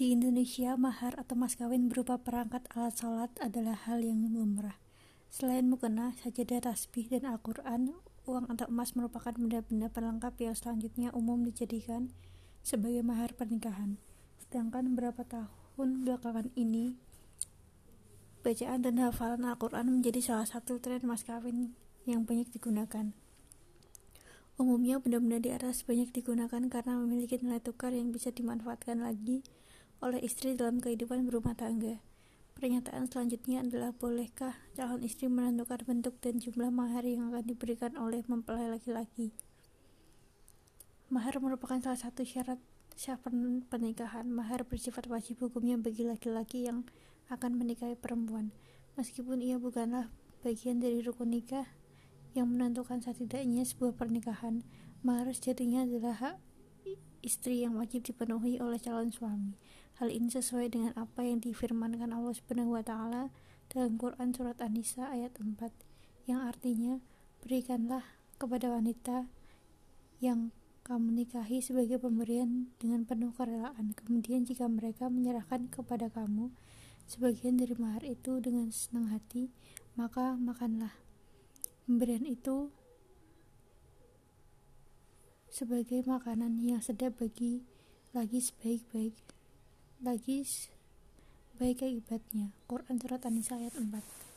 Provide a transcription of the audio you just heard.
Di Indonesia, mahar atau mas kawin berupa perangkat alat sholat adalah hal yang lumrah. Selain mukena, sajadah tasbih, dan Al-Quran, uang atau emas merupakan benda-benda pelengkap yang selanjutnya umum dijadikan sebagai mahar pernikahan. Sedangkan beberapa tahun belakangan ini, bacaan dan hafalan Al-Quran menjadi salah satu tren mas kawin yang banyak digunakan. Umumnya benda-benda di atas banyak digunakan karena memiliki nilai tukar yang bisa dimanfaatkan lagi oleh istri dalam kehidupan berumah tangga. Pernyataan selanjutnya adalah bolehkah calon istri menentukan bentuk dan jumlah mahar yang akan diberikan oleh mempelai laki-laki. Mahar merupakan salah satu syarat syarat pernikahan. Mahar bersifat wajib hukumnya bagi laki-laki yang akan menikahi perempuan, meskipun ia bukanlah bagian dari rukun nikah yang menentukan setidaknya sebuah pernikahan. Mahar sejatinya adalah hak istri yang wajib dipenuhi oleh calon suami. Hal ini sesuai dengan apa yang difirmankan Allah Subhanahu wa taala dalam Quran surat An-Nisa ayat 4 yang artinya berikanlah kepada wanita yang kamu nikahi sebagai pemberian dengan penuh kerelaan. Kemudian jika mereka menyerahkan kepada kamu sebagian dari mahar itu dengan senang hati, maka makanlah. Pemberian itu sebagai makanan yang sedap bagi lagi sebaik-baik lagi baik akibatnya Quran Surat An-Nisa ayat 4